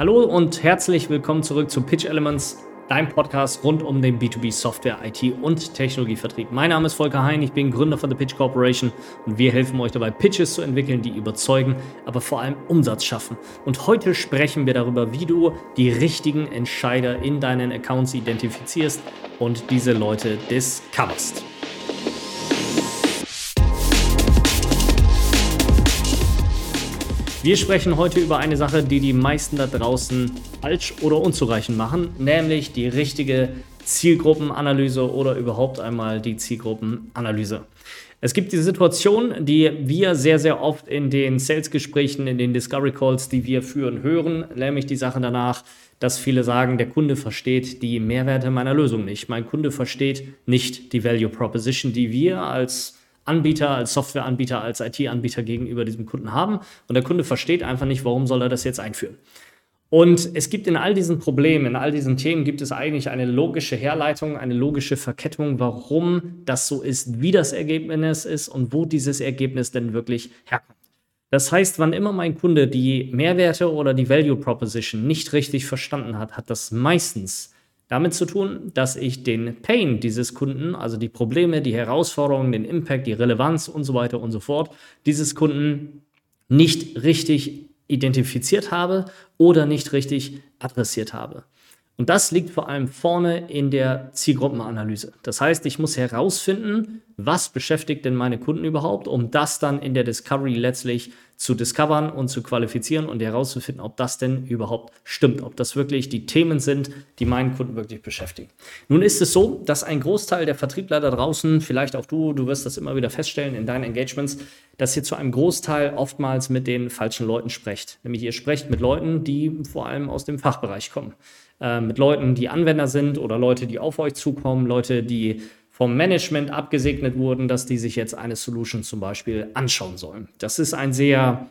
Hallo und herzlich willkommen zurück zu Pitch Elements, dein Podcast rund um den B2B Software, IT und Technologievertrieb. Mein Name ist Volker Hein, ich bin Gründer von The Pitch Corporation und wir helfen euch dabei, Pitches zu entwickeln, die überzeugen, aber vor allem Umsatz schaffen. Und heute sprechen wir darüber, wie du die richtigen Entscheider in deinen Accounts identifizierst und diese Leute discoverst. Wir sprechen heute über eine Sache, die die meisten da draußen falsch oder unzureichend machen, nämlich die richtige Zielgruppenanalyse oder überhaupt einmal die Zielgruppenanalyse. Es gibt die Situation, die wir sehr, sehr oft in den Sales-Gesprächen, in den Discovery Calls, die wir führen, hören, nämlich die Sache danach, dass viele sagen, der Kunde versteht die Mehrwerte meiner Lösung nicht. Mein Kunde versteht nicht die Value Proposition, die wir als Anbieter, als Softwareanbieter, als IT-Anbieter gegenüber diesem Kunden haben. Und der Kunde versteht einfach nicht, warum soll er das jetzt einführen. Und es gibt in all diesen Problemen, in all diesen Themen gibt es eigentlich eine logische Herleitung, eine logische Verkettung, warum das so ist, wie das Ergebnis ist und wo dieses Ergebnis denn wirklich herkommt. Das heißt, wann immer mein Kunde die Mehrwerte oder die Value Proposition nicht richtig verstanden hat, hat das meistens damit zu tun, dass ich den Pain dieses Kunden, also die Probleme, die Herausforderungen, den Impact, die Relevanz und so weiter und so fort, dieses Kunden nicht richtig identifiziert habe oder nicht richtig adressiert habe. Und das liegt vor allem vorne in der Zielgruppenanalyse. Das heißt, ich muss herausfinden, was beschäftigt denn meine Kunden überhaupt, um das dann in der Discovery letztlich zu discovern und zu qualifizieren und herauszufinden, ob das denn überhaupt stimmt, ob das wirklich die Themen sind, die meinen Kunden wirklich beschäftigen. Nun ist es so, dass ein Großteil der Vertriebler da draußen, vielleicht auch du, du wirst das immer wieder feststellen in deinen Engagements, dass ihr zu einem Großteil oftmals mit den falschen Leuten sprecht. Nämlich ihr sprecht mit Leuten, die vor allem aus dem Fachbereich kommen. Äh, mit Leuten, die Anwender sind oder Leute, die auf euch zukommen, Leute, die vom Management abgesegnet wurden, dass die sich jetzt eine Solution zum Beispiel anschauen sollen. Das ist ein sehr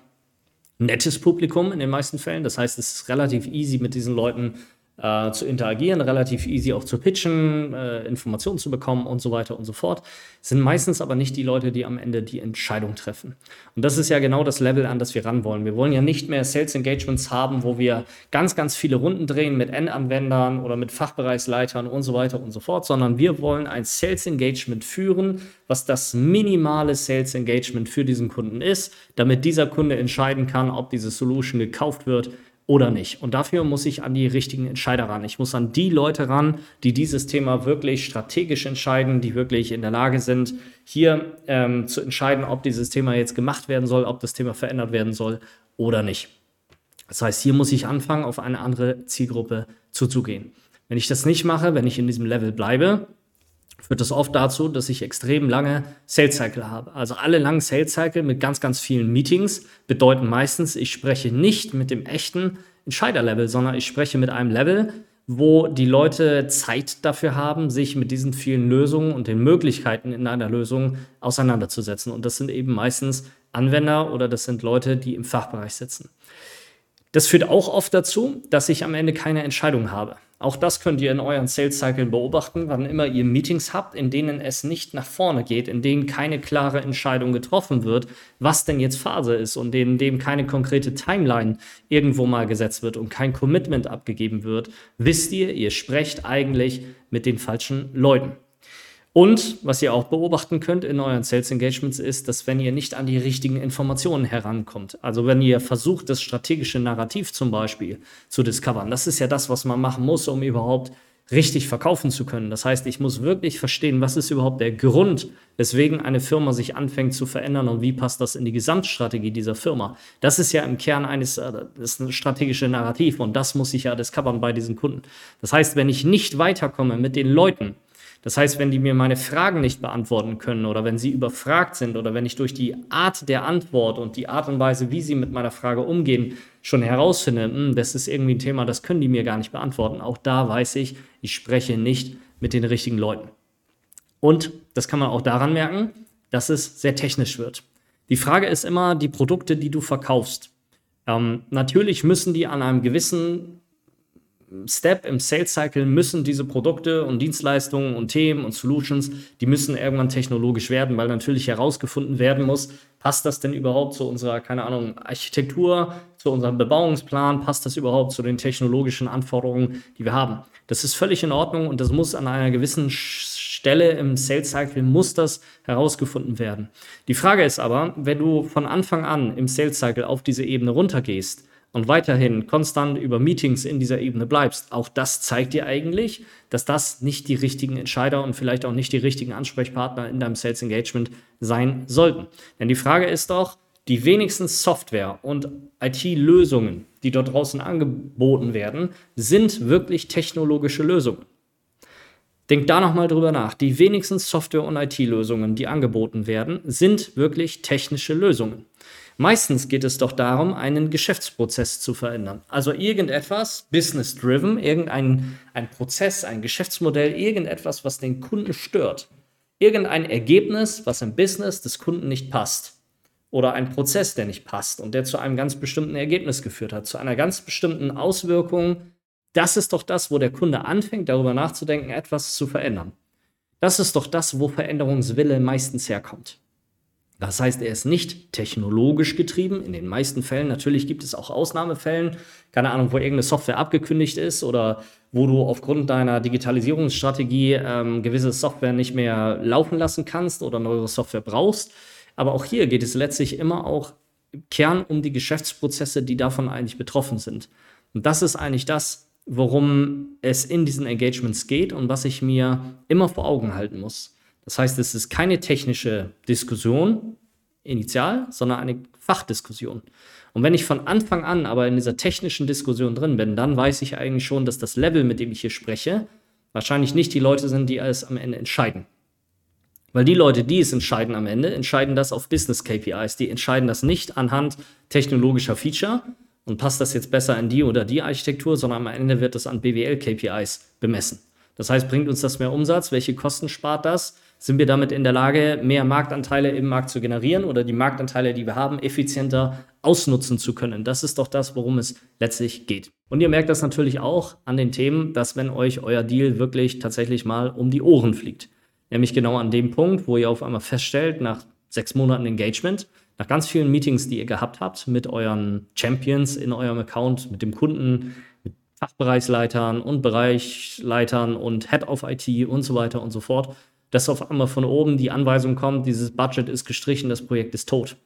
nettes Publikum in den meisten Fällen. Das heißt, es ist relativ easy mit diesen Leuten äh, zu interagieren, relativ easy auch zu pitchen, äh, Informationen zu bekommen und so weiter und so fort. Sind meistens aber nicht die Leute, die am Ende die Entscheidung treffen. Und das ist ja genau das Level, an das wir ran wollen. Wir wollen ja nicht mehr Sales Engagements haben, wo wir ganz, ganz viele Runden drehen mit Endanwendern oder mit Fachbereichsleitern und so weiter und so fort, sondern wir wollen ein Sales Engagement führen, was das minimale Sales Engagement für diesen Kunden ist, damit dieser Kunde entscheiden kann, ob diese Solution gekauft wird oder nicht. Und dafür muss ich an die richtigen Entscheider ran. Ich muss an die Leute ran, die dieses Thema wirklich strategisch entscheiden, die wirklich in der Lage sind, hier ähm, zu entscheiden, ob dieses Thema jetzt gemacht werden soll, ob das Thema verändert werden soll oder nicht. Das heißt, hier muss ich anfangen, auf eine andere Zielgruppe zuzugehen. Wenn ich das nicht mache, wenn ich in diesem Level bleibe, führt das oft dazu, dass ich extrem lange Sales Cycle habe. Also alle langen Sales Cycle mit ganz, ganz vielen Meetings bedeuten meistens, ich spreche nicht mit dem echten Entscheiderlevel, sondern ich spreche mit einem Level, wo die Leute Zeit dafür haben, sich mit diesen vielen Lösungen und den Möglichkeiten in einer Lösung auseinanderzusetzen. Und das sind eben meistens Anwender oder das sind Leute, die im Fachbereich sitzen. Das führt auch oft dazu, dass ich am Ende keine Entscheidung habe. Auch das könnt ihr in euren Sales Cycle beobachten, wann immer ihr Meetings habt, in denen es nicht nach vorne geht, in denen keine klare Entscheidung getroffen wird, was denn jetzt Phase ist und in dem keine konkrete Timeline irgendwo mal gesetzt wird und kein Commitment abgegeben wird, wisst ihr, ihr sprecht eigentlich mit den falschen Leuten. Und was ihr auch beobachten könnt in euren Sales Engagements ist, dass wenn ihr nicht an die richtigen Informationen herankommt, also wenn ihr versucht, das strategische Narrativ zum Beispiel zu discovern, das ist ja das, was man machen muss, um überhaupt richtig verkaufen zu können. Das heißt, ich muss wirklich verstehen, was ist überhaupt der Grund, weswegen eine Firma sich anfängt zu verändern und wie passt das in die Gesamtstrategie dieser Firma. Das ist ja im Kern eines äh, das ist ein strategische Narrativ und das muss ich ja discovern bei diesen Kunden. Das heißt, wenn ich nicht weiterkomme mit den Leuten, das heißt, wenn die mir meine Fragen nicht beantworten können oder wenn sie überfragt sind oder wenn ich durch die Art der Antwort und die Art und Weise, wie sie mit meiner Frage umgehen, schon herausfinde, hm, das ist irgendwie ein Thema, das können die mir gar nicht beantworten. Auch da weiß ich, ich spreche nicht mit den richtigen Leuten. Und das kann man auch daran merken, dass es sehr technisch wird. Die Frage ist immer, die Produkte, die du verkaufst. Ähm, natürlich müssen die an einem gewissen Step im Sales Cycle müssen diese Produkte und Dienstleistungen und Themen und Solutions, die müssen irgendwann technologisch werden, weil natürlich herausgefunden werden muss, Passt das denn überhaupt zu unserer, keine Ahnung, Architektur, zu unserem Bebauungsplan? Passt das überhaupt zu den technologischen Anforderungen, die wir haben? Das ist völlig in Ordnung und das muss an einer gewissen Stelle im Sales Cycle muss das herausgefunden werden. Die Frage ist aber, wenn du von Anfang an im Sales Cycle auf diese Ebene runtergehst, und weiterhin konstant über Meetings in dieser Ebene bleibst, auch das zeigt dir eigentlich, dass das nicht die richtigen Entscheider und vielleicht auch nicht die richtigen Ansprechpartner in deinem Sales Engagement sein sollten. Denn die Frage ist doch, die wenigsten Software und IT-Lösungen, die dort draußen angeboten werden, sind wirklich technologische Lösungen. Denk da nochmal drüber nach. Die wenigsten Software- und IT-Lösungen, die angeboten werden, sind wirklich technische Lösungen. Meistens geht es doch darum, einen Geschäftsprozess zu verändern. Also irgendetwas, business-driven, irgendein ein Prozess, ein Geschäftsmodell, irgendetwas, was den Kunden stört. Irgendein Ergebnis, was im Business des Kunden nicht passt. Oder ein Prozess, der nicht passt und der zu einem ganz bestimmten Ergebnis geführt hat, zu einer ganz bestimmten Auswirkung. Das ist doch das, wo der Kunde anfängt, darüber nachzudenken, etwas zu verändern. Das ist doch das, wo Veränderungswille meistens herkommt. Das heißt, er ist nicht technologisch getrieben. In den meisten Fällen, natürlich gibt es auch Ausnahmefällen, keine Ahnung, wo irgendeine Software abgekündigt ist oder wo du aufgrund deiner Digitalisierungsstrategie ähm, gewisse Software nicht mehr laufen lassen kannst oder neue Software brauchst. Aber auch hier geht es letztlich immer auch im Kern um die Geschäftsprozesse, die davon eigentlich betroffen sind. Und das ist eigentlich das, worum es in diesen Engagements geht und was ich mir immer vor Augen halten muss. Das heißt, es ist keine technische Diskussion initial, sondern eine Fachdiskussion. Und wenn ich von Anfang an aber in dieser technischen Diskussion drin bin, dann weiß ich eigentlich schon, dass das Level, mit dem ich hier spreche, wahrscheinlich nicht die Leute sind, die es am Ende entscheiden. Weil die Leute, die es entscheiden am Ende, entscheiden das auf Business KPIs. Die entscheiden das nicht anhand technologischer Feature und passt das jetzt besser in die oder die Architektur, sondern am Ende wird das an BWL KPIs bemessen. Das heißt, bringt uns das mehr Umsatz? Welche Kosten spart das? Sind wir damit in der Lage, mehr Marktanteile im Markt zu generieren oder die Marktanteile, die wir haben, effizienter ausnutzen zu können. Das ist doch das, worum es letztlich geht. Und ihr merkt das natürlich auch an den Themen, dass wenn euch euer Deal wirklich tatsächlich mal um die Ohren fliegt. Nämlich genau an dem Punkt, wo ihr auf einmal feststellt, nach sechs Monaten Engagement, nach ganz vielen Meetings, die ihr gehabt habt mit euren Champions in eurem Account, mit dem Kunden, mit Fachbereichsleitern und Bereichsleitern und Head of IT und so weiter und so fort, dass auf einmal von oben die Anweisung kommt, dieses Budget ist gestrichen, das Projekt ist tot.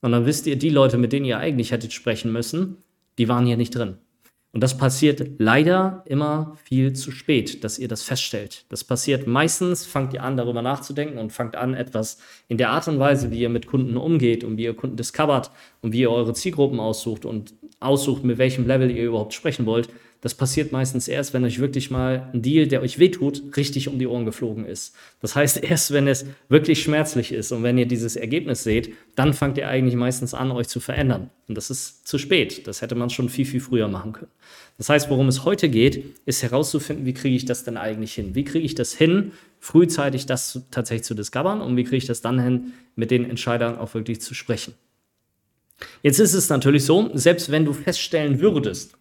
Und dann wisst ihr, die Leute, mit denen ihr eigentlich hättet sprechen müssen, die waren hier nicht drin. Und das passiert leider immer viel zu spät, dass ihr das feststellt. Das passiert meistens, fangt ihr an, darüber nachzudenken und fangt an, etwas in der Art und Weise, wie ihr mit Kunden umgeht und wie ihr Kunden discovert und wie ihr eure Zielgruppen aussucht und aussucht, mit welchem Level ihr überhaupt sprechen wollt, das passiert meistens erst, wenn euch wirklich mal ein Deal, der euch wehtut, richtig um die Ohren geflogen ist. Das heißt, erst wenn es wirklich schmerzlich ist und wenn ihr dieses Ergebnis seht, dann fangt ihr eigentlich meistens an, euch zu verändern. Und das ist zu spät. Das hätte man schon viel, viel früher machen können. Das heißt, worum es heute geht, ist herauszufinden, wie kriege ich das denn eigentlich hin? Wie kriege ich das hin, frühzeitig das zu, tatsächlich zu discovern und wie kriege ich das dann hin, mit den Entscheidern auch wirklich zu sprechen? Jetzt ist es natürlich so, selbst wenn du feststellen würdest,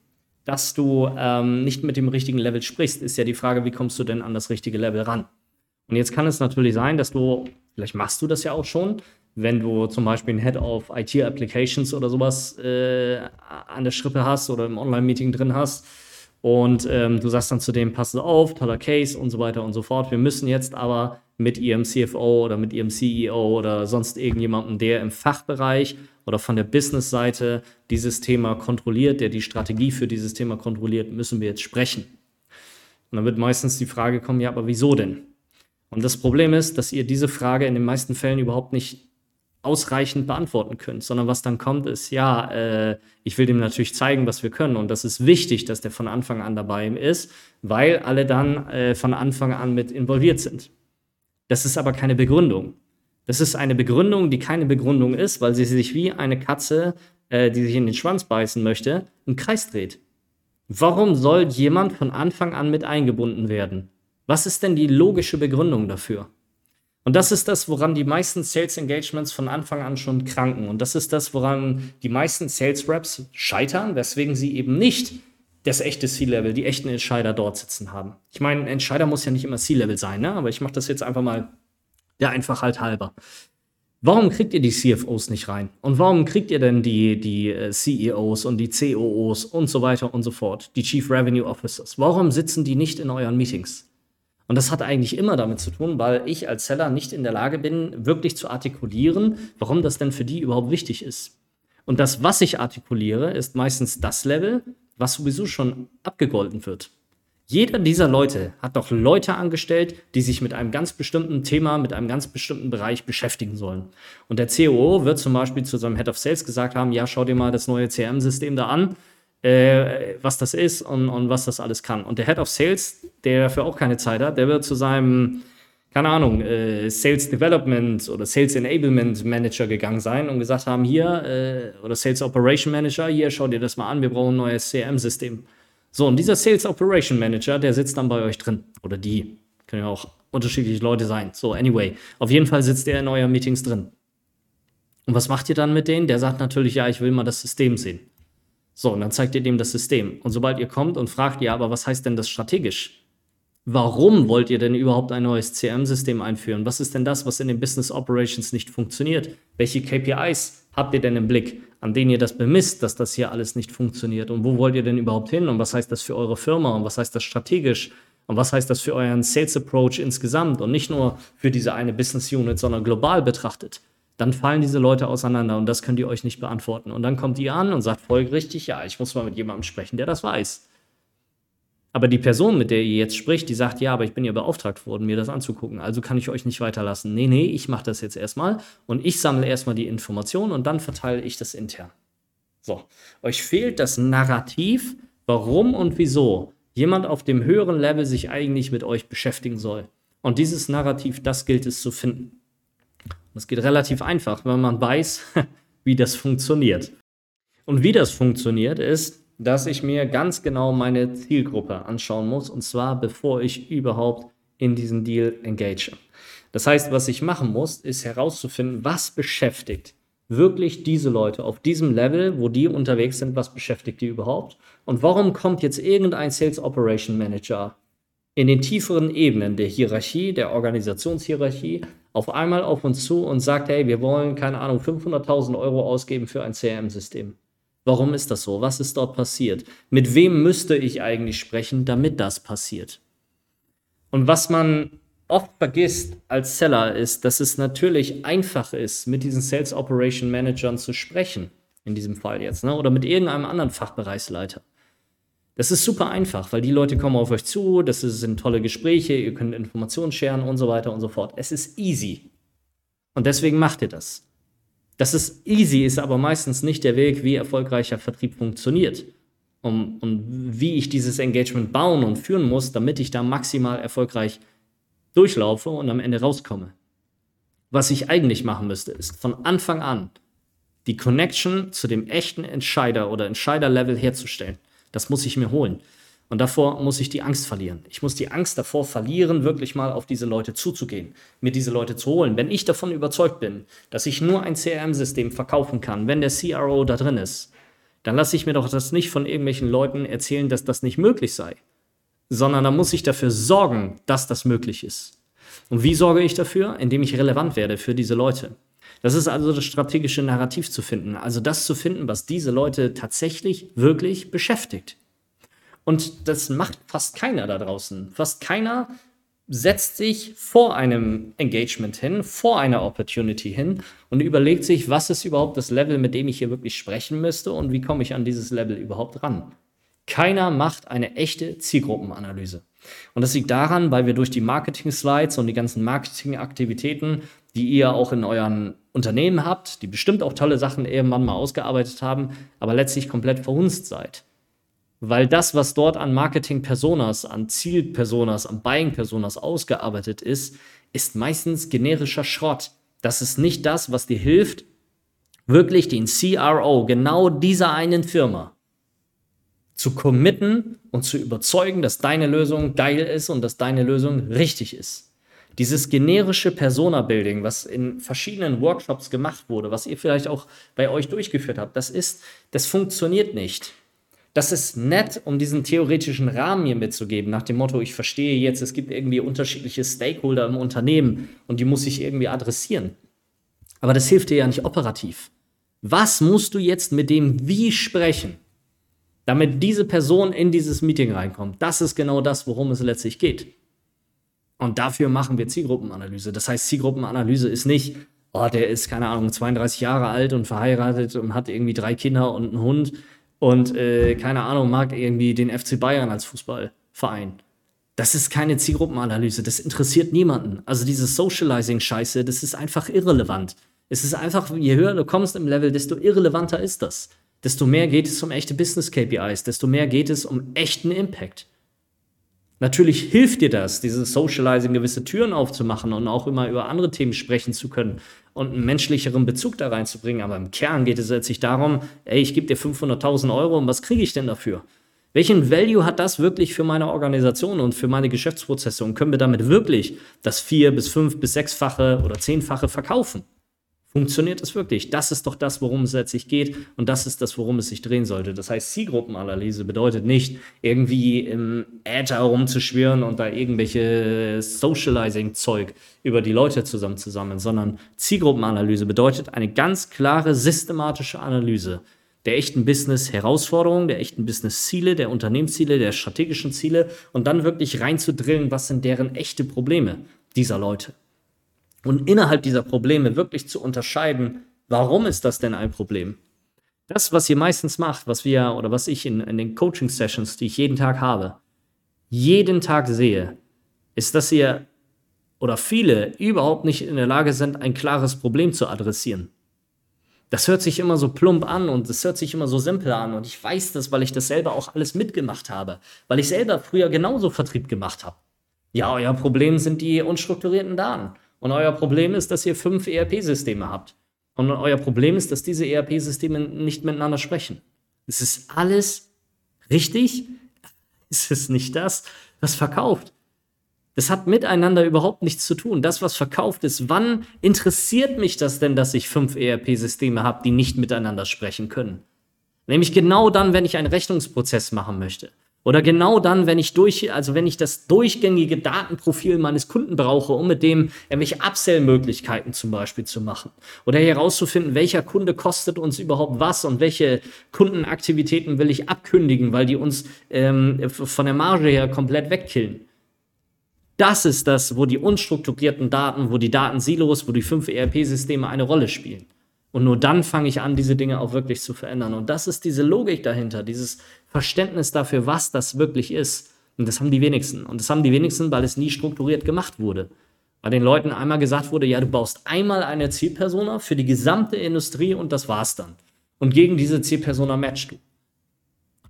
dass du ähm, nicht mit dem richtigen Level sprichst, ist ja die Frage, wie kommst du denn an das richtige Level ran? Und jetzt kann es natürlich sein, dass du, vielleicht machst du das ja auch schon, wenn du zum Beispiel einen Head of IT Applications oder sowas äh, an der Schrippe hast oder im Online-Meeting drin hast und ähm, du sagst dann zu dem, pass auf, toller Case und so weiter und so fort. Wir müssen jetzt aber mit ihrem CFO oder mit ihrem CEO oder sonst irgendjemandem, der im Fachbereich oder von der Business-Seite dieses Thema kontrolliert, der die Strategie für dieses Thema kontrolliert, müssen wir jetzt sprechen. Und dann wird meistens die Frage kommen, ja, aber wieso denn? Und das Problem ist, dass ihr diese Frage in den meisten Fällen überhaupt nicht ausreichend beantworten könnt, sondern was dann kommt, ist, ja, äh, ich will dem natürlich zeigen, was wir können. Und das ist wichtig, dass der von Anfang an dabei ist, weil alle dann äh, von Anfang an mit involviert sind. Das ist aber keine Begründung. Das ist eine Begründung, die keine Begründung ist, weil sie sich wie eine Katze, äh, die sich in den Schwanz beißen möchte, im Kreis dreht. Warum soll jemand von Anfang an mit eingebunden werden? Was ist denn die logische Begründung dafür? Und das ist das, woran die meisten Sales Engagements von Anfang an schon kranken. Und das ist das, woran die meisten Sales Reps scheitern, weswegen sie eben nicht das echte C-Level, die echten Entscheider dort sitzen haben. Ich meine, ein Entscheider muss ja nicht immer C-Level sein, ne? aber ich mache das jetzt einfach mal der Einfachheit halber. Warum kriegt ihr die CFOs nicht rein? Und warum kriegt ihr denn die, die äh, CEOs und die COOs und so weiter und so fort, die Chief Revenue Officers? Warum sitzen die nicht in euren Meetings? Und das hat eigentlich immer damit zu tun, weil ich als Seller nicht in der Lage bin, wirklich zu artikulieren, warum das denn für die überhaupt wichtig ist. Und das, was ich artikuliere, ist meistens das Level, was sowieso schon abgegolten wird. Jeder dieser Leute hat doch Leute angestellt, die sich mit einem ganz bestimmten Thema, mit einem ganz bestimmten Bereich beschäftigen sollen. Und der COO wird zum Beispiel zu seinem Head of Sales gesagt haben, ja, schau dir mal das neue CRM-System da an, äh, was das ist und, und was das alles kann. Und der Head of Sales, der dafür auch keine Zeit hat, der wird zu seinem keine Ahnung, äh, Sales Development oder Sales Enablement Manager gegangen sein und gesagt haben, hier, äh, oder Sales Operation Manager, hier, schau dir das mal an, wir brauchen ein neues CRM-System. So, und dieser Sales Operation Manager, der sitzt dann bei euch drin. Oder die. Können ja auch unterschiedliche Leute sein. So, anyway. Auf jeden Fall sitzt der in euren Meetings drin. Und was macht ihr dann mit denen? Der sagt natürlich, ja, ich will mal das System sehen. So, und dann zeigt ihr dem das System. Und sobald ihr kommt und fragt, ja, aber was heißt denn das strategisch? Warum wollt ihr denn überhaupt ein neues CRM-System einführen? Was ist denn das, was in den Business Operations nicht funktioniert? Welche KPIs habt ihr denn im Blick? an denen ihr das bemisst, dass das hier alles nicht funktioniert? Und wo wollt ihr denn überhaupt hin? Und was heißt das für eure Firma? Und was heißt das strategisch? Und was heißt das für euren Sales Approach insgesamt? Und nicht nur für diese eine Business Unit, sondern global betrachtet. Dann fallen diese Leute auseinander und das könnt ihr euch nicht beantworten. Und dann kommt ihr an und sagt folgerichtig, ja, ich muss mal mit jemandem sprechen, der das weiß. Aber die Person, mit der ihr jetzt spricht, die sagt, ja, aber ich bin ja beauftragt worden, mir das anzugucken, also kann ich euch nicht weiterlassen. Nee, nee, ich mache das jetzt erstmal und ich sammle erstmal die Informationen und dann verteile ich das intern. So, euch fehlt das Narrativ, warum und wieso jemand auf dem höheren Level sich eigentlich mit euch beschäftigen soll. Und dieses Narrativ, das gilt es zu finden. Das geht relativ einfach, wenn man weiß, wie das funktioniert. Und wie das funktioniert ist, dass ich mir ganz genau meine Zielgruppe anschauen muss und zwar bevor ich überhaupt in diesen Deal engage. Das heißt, was ich machen muss, ist herauszufinden, was beschäftigt wirklich diese Leute auf diesem Level, wo die unterwegs sind, was beschäftigt die überhaupt und warum kommt jetzt irgendein Sales Operation Manager in den tieferen Ebenen der Hierarchie, der Organisationshierarchie, auf einmal auf uns zu und sagt, hey, wir wollen, keine Ahnung, 500.000 Euro ausgeben für ein CRM-System. Warum ist das so? Was ist dort passiert? Mit wem müsste ich eigentlich sprechen, damit das passiert? Und was man oft vergisst als Seller ist, dass es natürlich einfach ist, mit diesen Sales Operation Managern zu sprechen, in diesem Fall jetzt, ne? oder mit irgendeinem anderen Fachbereichsleiter. Das ist super einfach, weil die Leute kommen auf euch zu, das sind tolle Gespräche, ihr könnt Informationen scheren und so weiter und so fort. Es ist easy. Und deswegen macht ihr das. Das ist easy, ist aber meistens nicht der Weg, wie erfolgreicher Vertrieb funktioniert. Um, und wie ich dieses Engagement bauen und führen muss, damit ich da maximal erfolgreich durchlaufe und am Ende rauskomme. Was ich eigentlich machen müsste, ist von Anfang an die Connection zu dem echten Entscheider oder Entscheider-Level herzustellen. Das muss ich mir holen. Und davor muss ich die Angst verlieren. Ich muss die Angst davor verlieren, wirklich mal auf diese Leute zuzugehen, mir diese Leute zu holen. Wenn ich davon überzeugt bin, dass ich nur ein CRM-System verkaufen kann, wenn der CRO da drin ist, dann lasse ich mir doch das nicht von irgendwelchen Leuten erzählen, dass das nicht möglich sei, sondern da muss ich dafür sorgen, dass das möglich ist. Und wie sorge ich dafür? Indem ich relevant werde für diese Leute. Das ist also das strategische Narrativ zu finden, also das zu finden, was diese Leute tatsächlich wirklich beschäftigt. Und das macht fast keiner da draußen. Fast keiner setzt sich vor einem Engagement hin, vor einer Opportunity hin und überlegt sich, was ist überhaupt das Level, mit dem ich hier wirklich sprechen müsste und wie komme ich an dieses Level überhaupt ran. Keiner macht eine echte Zielgruppenanalyse. Und das liegt daran, weil wir durch die Marketing-Slides und die ganzen Marketing-Aktivitäten, die ihr auch in euren Unternehmen habt, die bestimmt auch tolle Sachen irgendwann mal ausgearbeitet haben, aber letztlich komplett verhunzt seid. Weil das, was dort an Marketing-Personas, an Zielpersonas, an Buying-Personas ausgearbeitet ist, ist meistens generischer Schrott. Das ist nicht das, was dir hilft, wirklich den CRO genau dieser einen Firma zu committen und zu überzeugen, dass deine Lösung geil ist und dass deine Lösung richtig ist. Dieses generische Persona-Building, was in verschiedenen Workshops gemacht wurde, was ihr vielleicht auch bei euch durchgeführt habt, das ist, das funktioniert nicht. Das ist nett, um diesen theoretischen Rahmen hier mitzugeben, nach dem Motto, ich verstehe jetzt, es gibt irgendwie unterschiedliche Stakeholder im Unternehmen und die muss ich irgendwie adressieren. Aber das hilft dir ja nicht operativ. Was musst du jetzt mit dem Wie sprechen, damit diese Person in dieses Meeting reinkommt? Das ist genau das, worum es letztlich geht. Und dafür machen wir Zielgruppenanalyse. Das heißt, Zielgruppenanalyse ist nicht, oh, der ist, keine Ahnung, 32 Jahre alt und verheiratet und hat irgendwie drei Kinder und einen Hund und, äh, keine Ahnung, mag irgendwie den FC Bayern als Fußballverein. Das ist keine Zielgruppenanalyse. Das interessiert niemanden. Also diese Socializing-Scheiße, das ist einfach irrelevant. Es ist einfach, je höher du kommst im Level, desto irrelevanter ist das. Desto mehr geht es um echte Business-KPIs, desto mehr geht es um echten Impact. Natürlich hilft dir das, dieses Socializing gewisse Türen aufzumachen und auch immer über andere Themen sprechen zu können und einen menschlicheren Bezug da reinzubringen. Aber im Kern geht es letztlich darum, ey, ich gebe dir 500.000 Euro und was kriege ich denn dafür? Welchen Value hat das wirklich für meine Organisation und für meine Geschäftsprozesse? Und können wir damit wirklich das vier bis fünf bis sechsfache oder zehnfache verkaufen? Funktioniert es wirklich? Das ist doch das, worum es letztlich geht und das ist das, worum es sich drehen sollte. Das heißt, Zielgruppenanalyse bedeutet nicht, irgendwie im Äther rumzuschwirren und da irgendwelche Socializing-Zeug über die Leute zusammenzusammeln, sondern Zielgruppenanalyse bedeutet eine ganz klare systematische Analyse der echten Business-Herausforderungen, der echten Business-Ziele, der Unternehmensziele, der strategischen Ziele und dann wirklich reinzudrillen, was sind deren echte Probleme dieser Leute. Und innerhalb dieser Probleme wirklich zu unterscheiden, warum ist das denn ein Problem? Das, was ihr meistens macht, was wir oder was ich in, in den Coaching-Sessions, die ich jeden Tag habe, jeden Tag sehe, ist, dass ihr oder viele überhaupt nicht in der Lage sind, ein klares Problem zu adressieren. Das hört sich immer so plump an und es hört sich immer so simpel an. Und ich weiß das, weil ich das selber auch alles mitgemacht habe. Weil ich selber früher genauso Vertrieb gemacht habe. Ja, euer Problem sind die unstrukturierten Daten. Und euer Problem ist, dass ihr fünf ERP-Systeme habt. Und euer Problem ist, dass diese ERP-Systeme nicht miteinander sprechen. Es ist alles richtig. Es ist nicht das, was verkauft. Das hat miteinander überhaupt nichts zu tun. Das, was verkauft ist, wann interessiert mich das denn, dass ich fünf ERP-Systeme habe, die nicht miteinander sprechen können? Nämlich genau dann, wenn ich einen Rechnungsprozess machen möchte. Oder genau dann, wenn ich durch, also wenn ich das durchgängige Datenprofil meines Kunden brauche, um mit dem irgendwelche Upsell-Möglichkeiten zum Beispiel zu machen. Oder herauszufinden, welcher Kunde kostet uns überhaupt was und welche Kundenaktivitäten will ich abkündigen, weil die uns ähm, von der Marge her komplett wegkillen. Das ist das, wo die unstrukturierten Daten, wo die Datensilos, wo die fünf ERP-Systeme eine Rolle spielen. Und nur dann fange ich an, diese Dinge auch wirklich zu verändern. Und das ist diese Logik dahinter, dieses Verständnis dafür, was das wirklich ist. Und das haben die wenigsten. Und das haben die wenigsten, weil es nie strukturiert gemacht wurde. Weil den Leuten einmal gesagt wurde, ja, du baust einmal eine Zielpersona für die gesamte Industrie und das war's dann. Und gegen diese Zielpersona matchst du.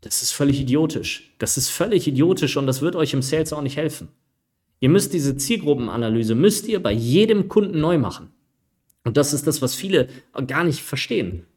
Das ist völlig idiotisch. Das ist völlig idiotisch und das wird euch im Sales auch nicht helfen. Ihr müsst diese Zielgruppenanalyse, müsst ihr bei jedem Kunden neu machen. Und das ist das, was viele gar nicht verstehen.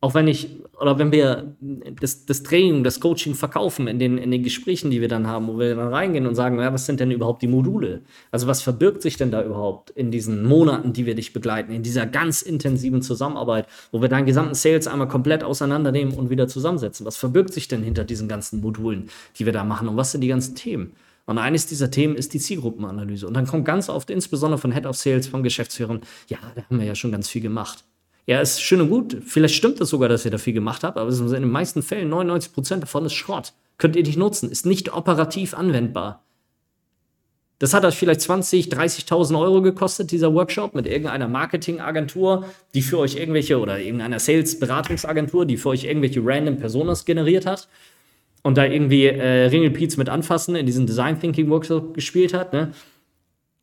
Auch wenn ich, oder wenn wir das, das Training, das Coaching verkaufen in den, in den Gesprächen, die wir dann haben, wo wir dann reingehen und sagen, ja, was sind denn überhaupt die Module? Also was verbirgt sich denn da überhaupt in diesen Monaten, die wir dich begleiten, in dieser ganz intensiven Zusammenarbeit, wo wir deinen gesamten Sales einmal komplett auseinandernehmen und wieder zusammensetzen? Was verbirgt sich denn hinter diesen ganzen Modulen, die wir da machen? Und was sind die ganzen Themen? Und eines dieser Themen ist die Zielgruppenanalyse. Und dann kommt ganz oft, insbesondere von Head of Sales, von Geschäftsführern, ja, da haben wir ja schon ganz viel gemacht. Ja, ist schön und gut. Vielleicht stimmt es sogar, dass ihr da viel gemacht habt, aber in den meisten Fällen, 99% davon ist Schrott. Könnt ihr nicht nutzen, ist nicht operativ anwendbar. Das hat euch vielleicht 20, 30.000 Euro gekostet, dieser Workshop mit irgendeiner Marketingagentur, die für euch irgendwelche oder irgendeiner Sales-Beratungsagentur, die für euch irgendwelche random Personas generiert hat und da irgendwie äh, Ringelpiez mit anfassen in diesen Design Thinking Workshop gespielt hat, ne?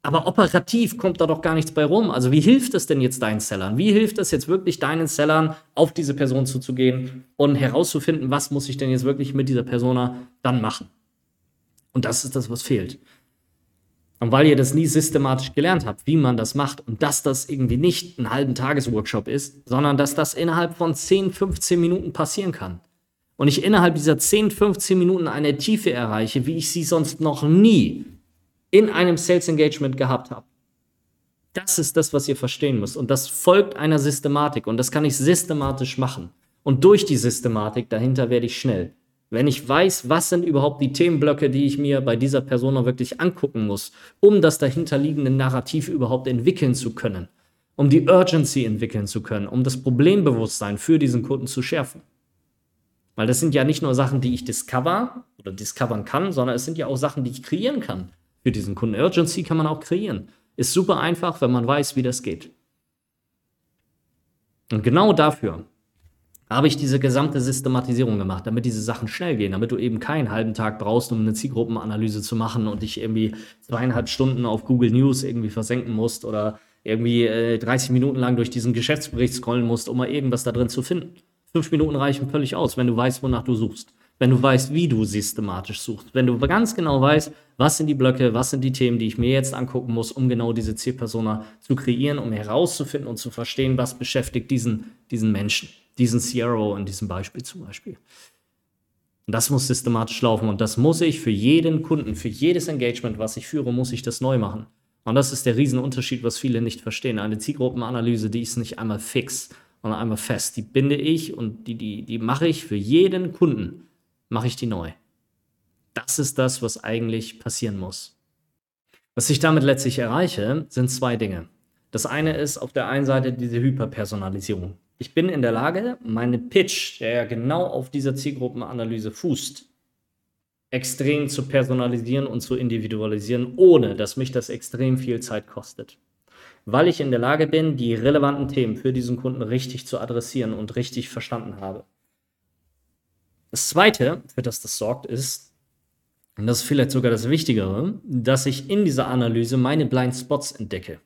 Aber operativ kommt da doch gar nichts bei rum. Also wie hilft es denn jetzt deinen Sellern? Wie hilft es jetzt wirklich deinen Sellern, auf diese Person zuzugehen und herauszufinden, was muss ich denn jetzt wirklich mit dieser Persona dann machen? Und das ist das, was fehlt. Und weil ihr das nie systematisch gelernt habt, wie man das macht und dass das irgendwie nicht ein halben Tagesworkshop ist, sondern dass das innerhalb von 10, 15 Minuten passieren kann und ich innerhalb dieser 10, 15 Minuten eine Tiefe erreiche, wie ich sie sonst noch nie in einem Sales Engagement gehabt habe. Das ist das, was ihr verstehen müsst. Und das folgt einer Systematik. Und das kann ich systematisch machen. Und durch die Systematik dahinter werde ich schnell. Wenn ich weiß, was sind überhaupt die Themenblöcke, die ich mir bei dieser Person wirklich angucken muss, um das dahinterliegende Narrativ überhaupt entwickeln zu können. um die Urgency entwickeln zu können, um das Problembewusstsein für diesen Kunden zu schärfen. Weil das sind ja nicht nur Sachen, die ich discover oder discovern kann, sondern es sind ja auch Sachen, die ich kreieren kann für diesen Kunden. Urgency kann man auch kreieren. Ist super einfach, wenn man weiß, wie das geht. Und genau dafür habe ich diese gesamte Systematisierung gemacht, damit diese Sachen schnell gehen, damit du eben keinen halben Tag brauchst, um eine Zielgruppenanalyse zu machen und dich irgendwie zweieinhalb Stunden auf Google News irgendwie versenken musst oder irgendwie äh, 30 Minuten lang durch diesen Geschäftsbericht scrollen musst, um mal irgendwas da drin zu finden. Fünf Minuten reichen völlig aus, wenn du weißt, wonach du suchst. Wenn du weißt, wie du systematisch suchst. Wenn du ganz genau weißt, was sind die Blöcke, was sind die Themen, die ich mir jetzt angucken muss, um genau diese Zielpersona zu kreieren, um herauszufinden und zu verstehen, was beschäftigt diesen, diesen Menschen diesen CRO in diesem Beispiel zum Beispiel. Und das muss systematisch laufen und das muss ich für jeden Kunden, für jedes Engagement, was ich führe, muss ich das neu machen. Und das ist der Riesenunterschied, was viele nicht verstehen. Eine Zielgruppenanalyse, die ist nicht einmal fix, sondern einmal fest. Die binde ich und die, die, die mache ich für jeden Kunden, mache ich die neu. Das ist das, was eigentlich passieren muss. Was ich damit letztlich erreiche, sind zwei Dinge. Das eine ist auf der einen Seite diese Hyperpersonalisierung ich bin in der Lage, meinen Pitch, der ja genau auf dieser Zielgruppenanalyse fußt, extrem zu personalisieren und zu individualisieren, ohne dass mich das extrem viel Zeit kostet. Weil ich in der Lage bin, die relevanten Themen für diesen Kunden richtig zu adressieren und richtig verstanden habe. Das Zweite, für das das sorgt, ist, und das ist vielleicht sogar das Wichtigere, dass ich in dieser Analyse meine Blind Spots entdecke.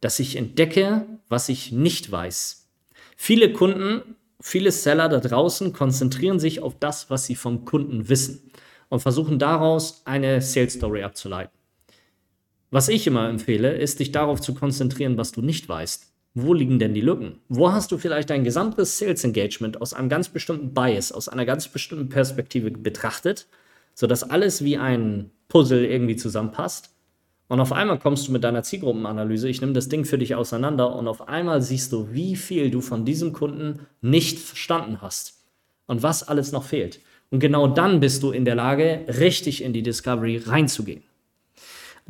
Dass ich entdecke, was ich nicht weiß. Viele Kunden, viele Seller da draußen konzentrieren sich auf das, was sie vom Kunden wissen und versuchen daraus eine Sales Story abzuleiten. Was ich immer empfehle, ist, dich darauf zu konzentrieren, was du nicht weißt. Wo liegen denn die Lücken? Wo hast du vielleicht dein gesamtes Sales Engagement aus einem ganz bestimmten Bias, aus einer ganz bestimmten Perspektive betrachtet, sodass alles wie ein Puzzle irgendwie zusammenpasst? Und auf einmal kommst du mit deiner Zielgruppenanalyse, ich nehme das Ding für dich auseinander und auf einmal siehst du, wie viel du von diesem Kunden nicht verstanden hast und was alles noch fehlt. Und genau dann bist du in der Lage, richtig in die Discovery reinzugehen.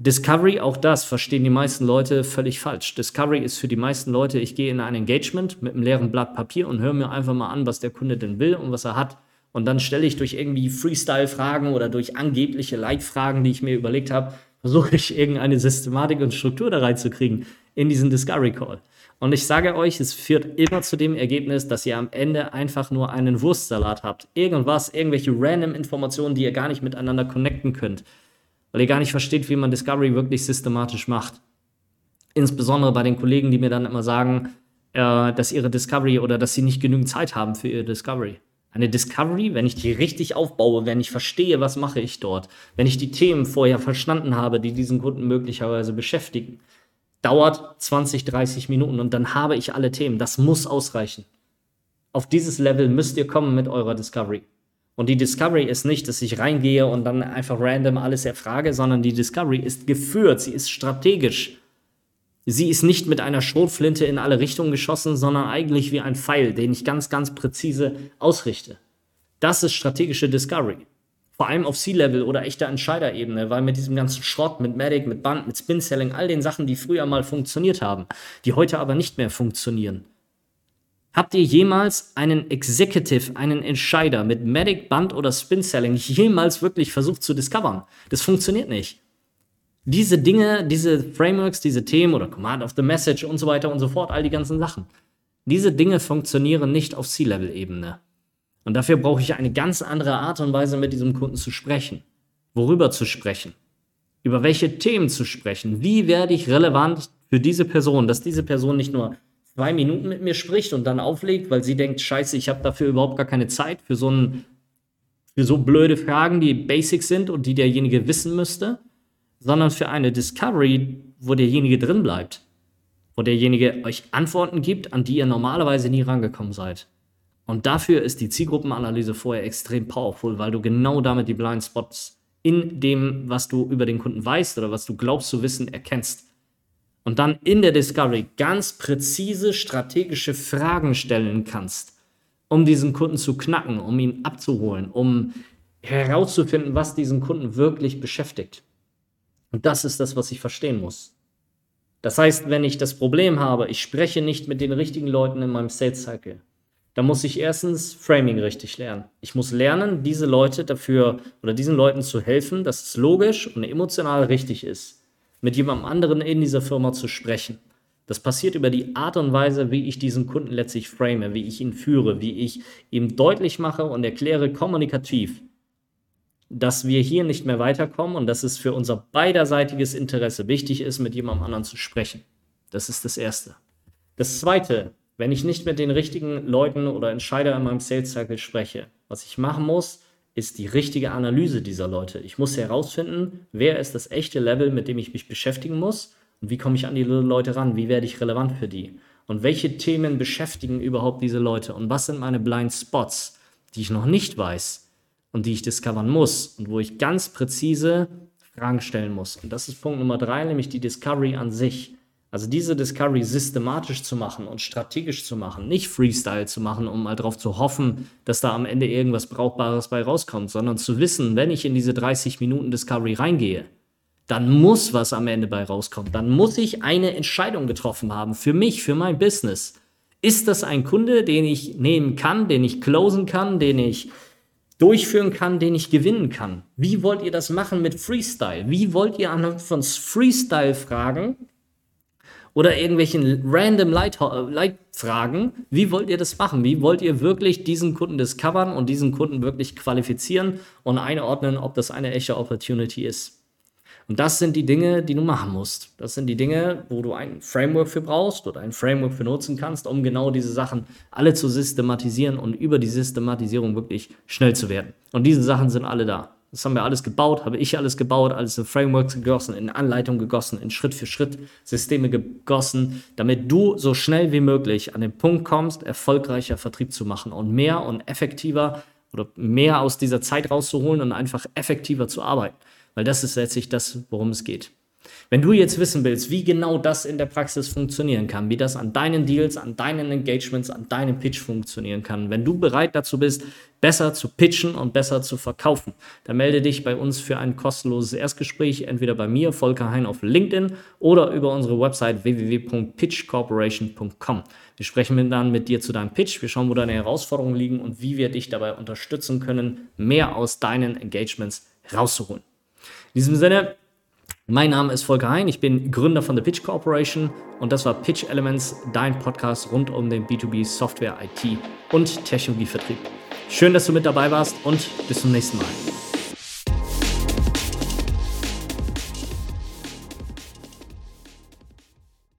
Discovery, auch das verstehen die meisten Leute völlig falsch. Discovery ist für die meisten Leute, ich gehe in ein Engagement mit einem leeren Blatt Papier und höre mir einfach mal an, was der Kunde denn will und was er hat. Und dann stelle ich durch irgendwie Freestyle-Fragen oder durch angebliche Leitfragen, die ich mir überlegt habe, versuche ich irgendeine Systematik und Struktur da reinzukriegen in diesen Discovery Call. Und ich sage euch, es führt immer zu dem Ergebnis, dass ihr am Ende einfach nur einen Wurstsalat habt. Irgendwas, irgendwelche random Informationen, die ihr gar nicht miteinander connecten könnt. Weil ihr gar nicht versteht, wie man Discovery wirklich systematisch macht. Insbesondere bei den Kollegen, die mir dann immer sagen, äh, dass ihre Discovery oder dass sie nicht genügend Zeit haben für ihre Discovery. Eine Discovery, wenn ich die richtig aufbaue, wenn ich verstehe, was mache ich dort, wenn ich die Themen vorher verstanden habe, die diesen Kunden möglicherweise beschäftigen, dauert 20, 30 Minuten und dann habe ich alle Themen. Das muss ausreichen. Auf dieses Level müsst ihr kommen mit eurer Discovery. Und die Discovery ist nicht, dass ich reingehe und dann einfach random alles erfrage, sondern die Discovery ist geführt, sie ist strategisch. Sie ist nicht mit einer Schrotflinte in alle Richtungen geschossen, sondern eigentlich wie ein Pfeil, den ich ganz, ganz präzise ausrichte. Das ist strategische Discovery. Vor allem auf C-Level oder echter Entscheiderebene, weil mit diesem ganzen Schrott, mit Medic, mit Band, mit Spin-Selling, all den Sachen, die früher mal funktioniert haben, die heute aber nicht mehr funktionieren. Habt ihr jemals einen Executive, einen Entscheider mit Medic, Band oder Spin-Selling jemals wirklich versucht zu discovern? Das funktioniert nicht diese Dinge, diese Frameworks, diese Themen oder Command of the Message und so weiter und so fort, all die ganzen Sachen. Diese Dinge funktionieren nicht auf C-Level-Ebene. Und dafür brauche ich eine ganz andere Art und Weise, mit diesem Kunden zu sprechen. Worüber zu sprechen? Über welche Themen zu sprechen? Wie werde ich relevant für diese Person, dass diese Person nicht nur zwei Minuten mit mir spricht und dann auflegt, weil sie denkt, scheiße, ich habe dafür überhaupt gar keine Zeit für so, ein, für so blöde Fragen, die basic sind und die derjenige wissen müsste, sondern für eine Discovery, wo derjenige drin bleibt, wo derjenige euch Antworten gibt, an die ihr normalerweise nie rangekommen seid. Und dafür ist die Zielgruppenanalyse vorher extrem powerful, weil du genau damit die Blind Spots in dem, was du über den Kunden weißt oder was du glaubst zu wissen, erkennst. Und dann in der Discovery ganz präzise strategische Fragen stellen kannst, um diesen Kunden zu knacken, um ihn abzuholen, um herauszufinden, was diesen Kunden wirklich beschäftigt. Und das ist das, was ich verstehen muss. Das heißt, wenn ich das Problem habe, ich spreche nicht mit den richtigen Leuten in meinem Sales Cycle, dann muss ich erstens Framing richtig lernen. Ich muss lernen, diese Leute dafür oder diesen Leuten zu helfen, dass es logisch und emotional richtig ist, mit jemandem anderen in dieser Firma zu sprechen. Das passiert über die Art und Weise, wie ich diesen Kunden letztlich frame, wie ich ihn führe, wie ich ihm deutlich mache und erkläre kommunikativ, dass wir hier nicht mehr weiterkommen und dass es für unser beiderseitiges Interesse wichtig ist, mit jemandem anderen zu sprechen. Das ist das Erste. Das Zweite, wenn ich nicht mit den richtigen Leuten oder Entscheider in meinem Sales Cycle spreche, was ich machen muss, ist die richtige Analyse dieser Leute. Ich muss herausfinden, wer ist das echte Level, mit dem ich mich beschäftigen muss und wie komme ich an die Leute ran, wie werde ich relevant für die und welche Themen beschäftigen überhaupt diese Leute und was sind meine Blind Spots, die ich noch nicht weiß und die ich discovern muss und wo ich ganz präzise Fragen stellen muss. Und das ist Punkt Nummer drei, nämlich die Discovery an sich. Also diese Discovery systematisch zu machen und strategisch zu machen, nicht Freestyle zu machen, um mal darauf zu hoffen, dass da am Ende irgendwas Brauchbares bei rauskommt, sondern zu wissen, wenn ich in diese 30 Minuten Discovery reingehe, dann muss was am Ende bei rauskommen. Dann muss ich eine Entscheidung getroffen haben für mich, für mein Business. Ist das ein Kunde, den ich nehmen kann, den ich closen kann, den ich durchführen kann, den ich gewinnen kann? Wie wollt ihr das machen mit Freestyle? Wie wollt ihr anhand von Freestyle-Fragen oder irgendwelchen random Leitfragen. Wie wollt ihr das machen? Wie wollt ihr wirklich diesen Kunden discovern und diesen Kunden wirklich qualifizieren und einordnen, ob das eine echte Opportunity ist? Und das sind die Dinge, die du machen musst. Das sind die Dinge, wo du ein Framework für brauchst oder ein Framework für nutzen kannst, um genau diese Sachen alle zu systematisieren und über die Systematisierung wirklich schnell zu werden. Und diese Sachen sind alle da. Das haben wir alles gebaut, habe ich alles gebaut, alles in Frameworks gegossen, in Anleitungen gegossen, in Schritt für Schritt Systeme gegossen, damit du so schnell wie möglich an den Punkt kommst, erfolgreicher Vertrieb zu machen und mehr und effektiver oder mehr aus dieser Zeit rauszuholen und einfach effektiver zu arbeiten. Weil das ist letztlich das, worum es geht. Wenn du jetzt wissen willst, wie genau das in der Praxis funktionieren kann, wie das an deinen Deals, an deinen Engagements, an deinem Pitch funktionieren kann, wenn du bereit dazu bist, besser zu pitchen und besser zu verkaufen, dann melde dich bei uns für ein kostenloses Erstgespräch, entweder bei mir, Volker Hein auf LinkedIn oder über unsere Website www.pitchcorporation.com. Wir sprechen dann mit dir zu deinem Pitch, wir schauen, wo deine Herausforderungen liegen und wie wir dich dabei unterstützen können, mehr aus deinen Engagements rauszuholen. In diesem Sinne, mein Name ist Volker Hein, ich bin Gründer von The Pitch Corporation und das war Pitch Elements, dein Podcast rund um den B2B Software, IT und Technologievertrieb. Schön, dass du mit dabei warst und bis zum nächsten Mal.